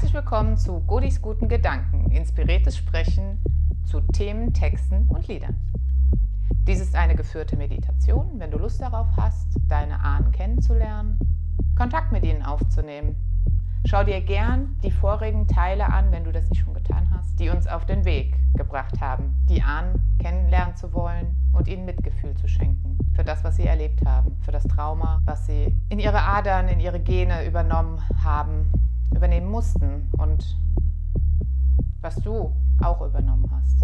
Herzlich willkommen zu Godis guten Gedanken, inspiriertes Sprechen zu Themen, Texten und Liedern. Dies ist eine geführte Meditation. Wenn du Lust darauf hast, deine Ahnen kennenzulernen, Kontakt mit ihnen aufzunehmen, schau dir gern die vorigen Teile an, wenn du das nicht schon getan hast, die uns auf den Weg gebracht haben, die Ahnen kennenlernen zu wollen und ihnen Mitgefühl zu schenken für das, was sie erlebt haben, für das Trauma, was sie in ihre Adern, in ihre Gene übernommen haben übernehmen mussten und was du auch übernommen hast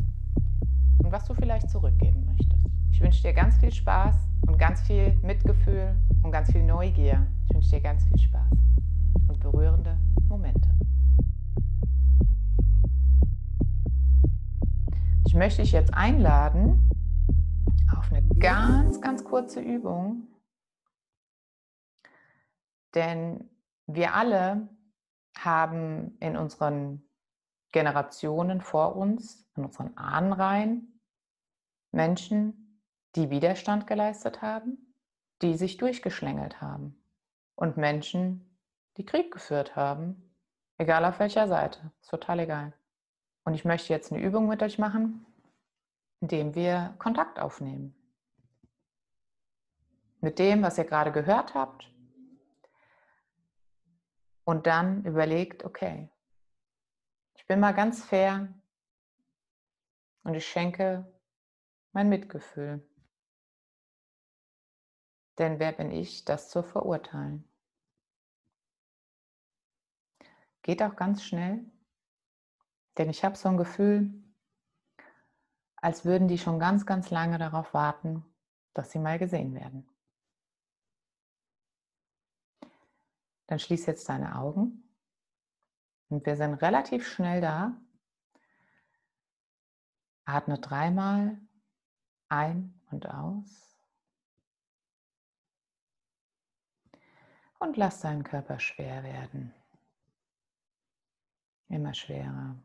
und was du vielleicht zurückgeben möchtest. Ich wünsche dir ganz viel Spaß und ganz viel Mitgefühl und ganz viel Neugier. Ich wünsche dir ganz viel Spaß und berührende Momente. Ich möchte dich jetzt einladen auf eine ganz, ganz kurze Übung, denn wir alle haben in unseren Generationen vor uns, in unseren Ahnenreihen, Menschen, die Widerstand geleistet haben, die sich durchgeschlängelt haben und Menschen, die Krieg geführt haben, egal auf welcher Seite, ist total egal. Und ich möchte jetzt eine Übung mit euch machen, indem wir Kontakt aufnehmen. Mit dem, was ihr gerade gehört habt und dann überlegt, okay, ich bin mal ganz fair und ich schenke mein Mitgefühl. Denn wer bin ich, das zu verurteilen? Geht auch ganz schnell, denn ich habe so ein Gefühl, als würden die schon ganz, ganz lange darauf warten, dass sie mal gesehen werden. Dann schließ jetzt deine Augen. Und wir sind relativ schnell da. Atme dreimal ein und aus. Und lass deinen Körper schwer werden. Immer schwerer.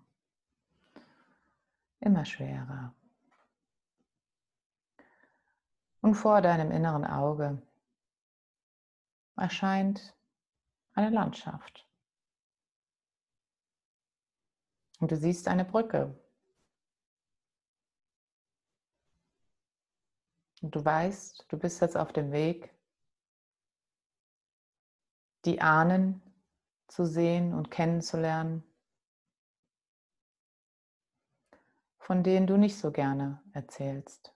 Immer schwerer. Und vor deinem inneren Auge erscheint eine Landschaft. Und du siehst eine Brücke. Und du weißt, du bist jetzt auf dem Weg, die Ahnen zu sehen und kennenzulernen, von denen du nicht so gerne erzählst,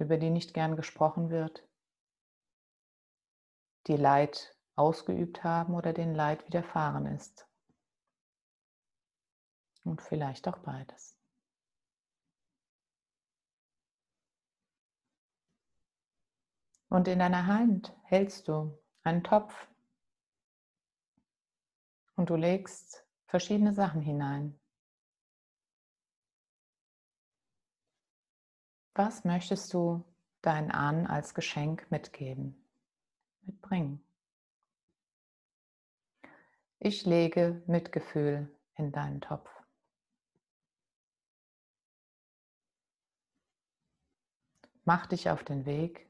über die nicht gern gesprochen wird die Leid ausgeübt haben oder den Leid widerfahren ist. Und vielleicht auch beides. Und in deiner Hand hältst du einen Topf und du legst verschiedene Sachen hinein. Was möchtest du deinen Ahnen als Geschenk mitgeben? Mitbringen. Ich lege Mitgefühl in deinen Topf. Mach dich auf den Weg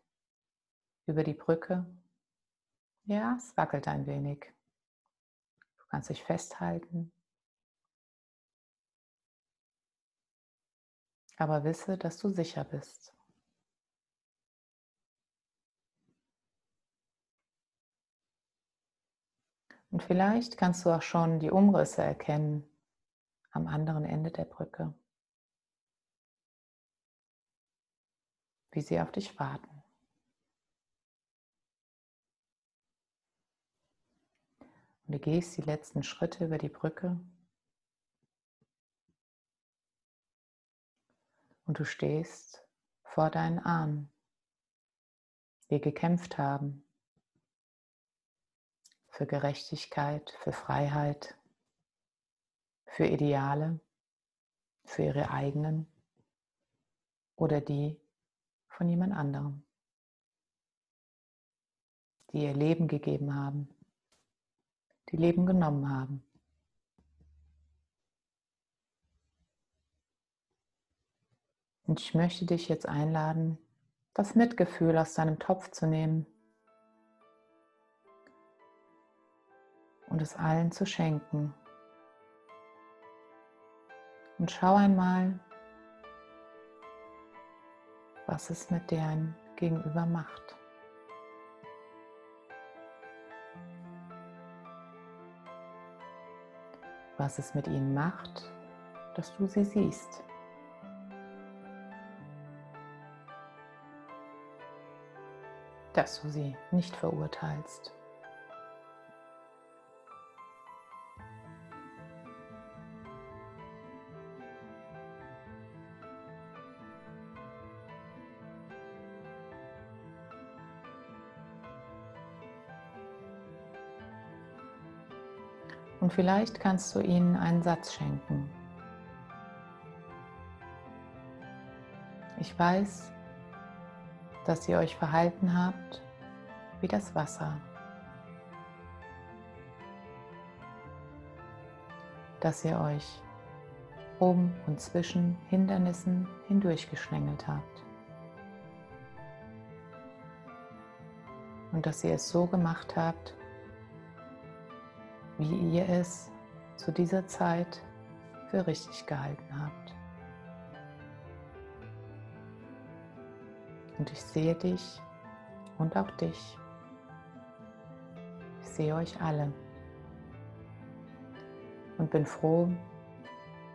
über die Brücke. Ja, es wackelt ein wenig. Du kannst dich festhalten. Aber wisse, dass du sicher bist. Und vielleicht kannst du auch schon die Umrisse erkennen am anderen Ende der Brücke, wie sie auf dich warten. Und du gehst die letzten Schritte über die Brücke. Und du stehst vor deinen Ahnen, die gekämpft haben für Gerechtigkeit, für Freiheit, für Ideale, für ihre eigenen oder die von jemand anderem, die ihr Leben gegeben haben, die Leben genommen haben. Und ich möchte dich jetzt einladen, das Mitgefühl aus deinem Topf zu nehmen und es allen zu schenken. Und schau einmal, was es mit deren Gegenüber macht. Was es mit ihnen macht, dass du sie siehst. Dass du sie nicht verurteilst. Und vielleicht kannst du ihnen einen Satz schenken. Ich weiß, dass ihr euch verhalten habt wie das Wasser, dass ihr euch um und zwischen Hindernissen hindurchgeschlängelt habt und dass ihr es so gemacht habt, wie ihr es zu dieser Zeit für richtig gehalten habt. Und ich sehe dich und auch dich. Ich sehe euch alle und bin froh,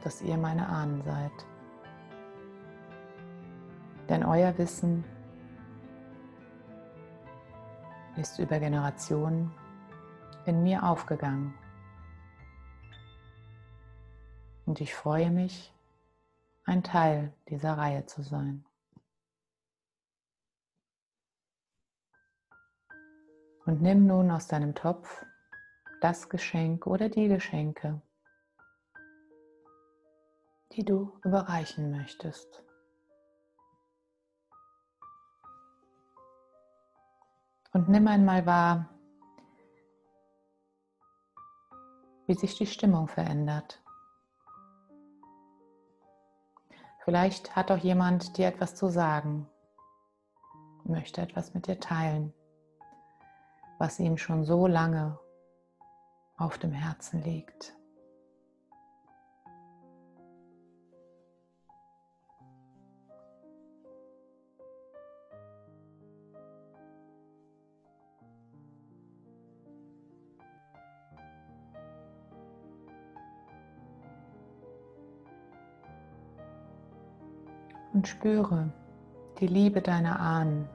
dass ihr meine Ahnen seid. Denn euer Wissen ist über Generationen in mir aufgegangen. Und ich freue mich, ein Teil dieser Reihe zu sein. Und nimm nun aus deinem Topf das Geschenk oder die Geschenke, die du überreichen möchtest. Und nimm einmal wahr, wie sich die Stimmung verändert. Vielleicht hat auch jemand dir etwas zu sagen, möchte etwas mit dir teilen, was ihm schon so lange auf dem Herzen liegt. Und spüre die Liebe deiner Ahnen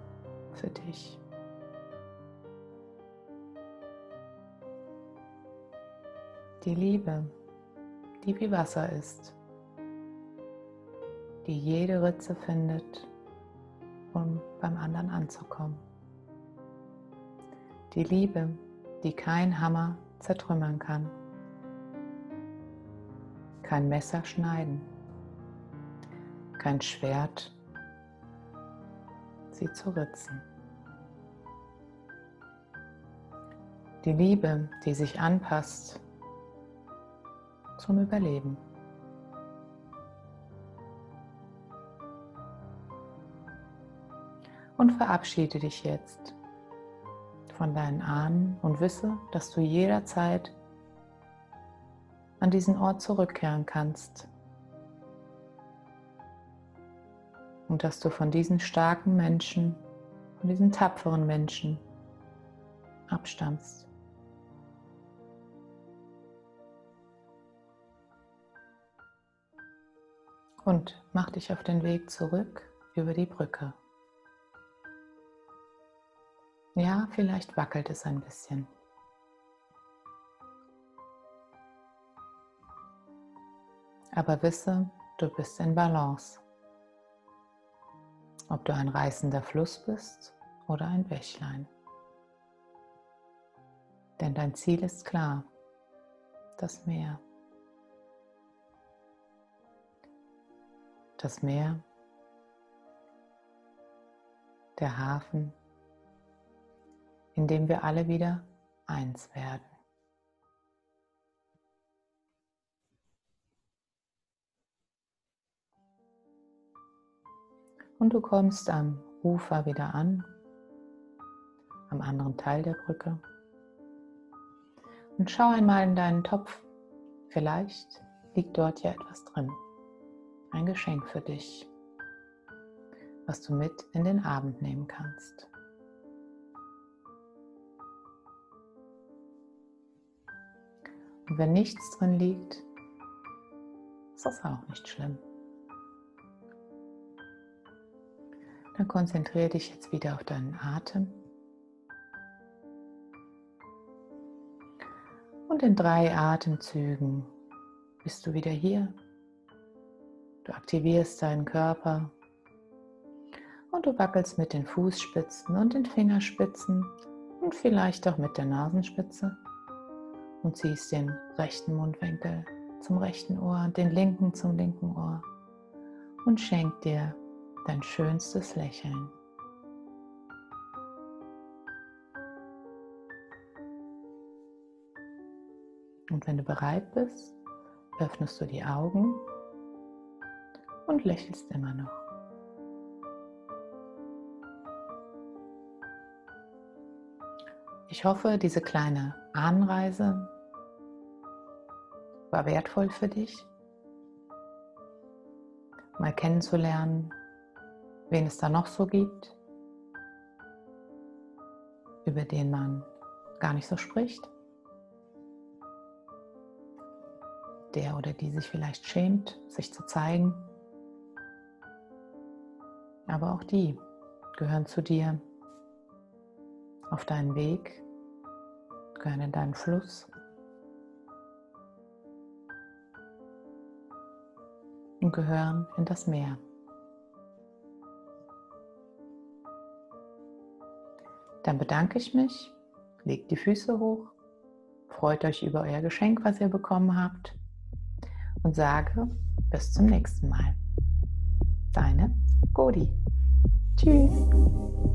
für dich. Die Liebe, die wie Wasser ist, die jede Ritze findet, um beim anderen anzukommen. Die Liebe, die kein Hammer zertrümmern kann, kein Messer schneiden kein Schwert, sie zu ritzen. Die Liebe, die sich anpasst zum Überleben. Und verabschiede dich jetzt von deinen Ahnen und wisse, dass du jederzeit an diesen Ort zurückkehren kannst, und dass du von diesen starken Menschen, von diesen tapferen Menschen abstammst. Und mach dich auf den Weg zurück über die Brücke. Ja, vielleicht wackelt es ein bisschen. Aber wisse, du bist in Balance ob du ein reißender Fluss bist oder ein Bächlein. Denn dein Ziel ist klar, das Meer. Das Meer, der Hafen, in dem wir alle wieder eins werden. Und du kommst am Ufer wieder an, am anderen Teil der Brücke. Und schau einmal in deinen Topf. Vielleicht liegt dort ja etwas drin. Ein Geschenk für dich, was du mit in den Abend nehmen kannst. Und wenn nichts drin liegt, ist das auch nicht schlimm. Dann konzentriere dich jetzt wieder auf deinen Atem. Und in drei Atemzügen bist du wieder hier. Du aktivierst deinen Körper und du wackelst mit den Fußspitzen und den Fingerspitzen und vielleicht auch mit der Nasenspitze und ziehst den rechten Mundwinkel zum rechten Ohr, den linken zum linken Ohr und schenk dir dein schönstes Lächeln. Und wenn du bereit bist, öffnest du die Augen und lächelst immer noch. Ich hoffe, diese kleine Ahnenreise war wertvoll für dich. Mal kennenzulernen, wen es da noch so gibt, über den man gar nicht so spricht. Der oder die sich vielleicht schämt, sich zu zeigen. Aber auch die gehören zu dir auf deinen Weg, gehören in deinen Fluss. Und gehören in das Meer. Dann bedanke ich mich, legt die Füße hoch, freut euch über euer Geschenk, was ihr bekommen habt und sage bis zum nächsten Mal. Deine Godi. Tschüss.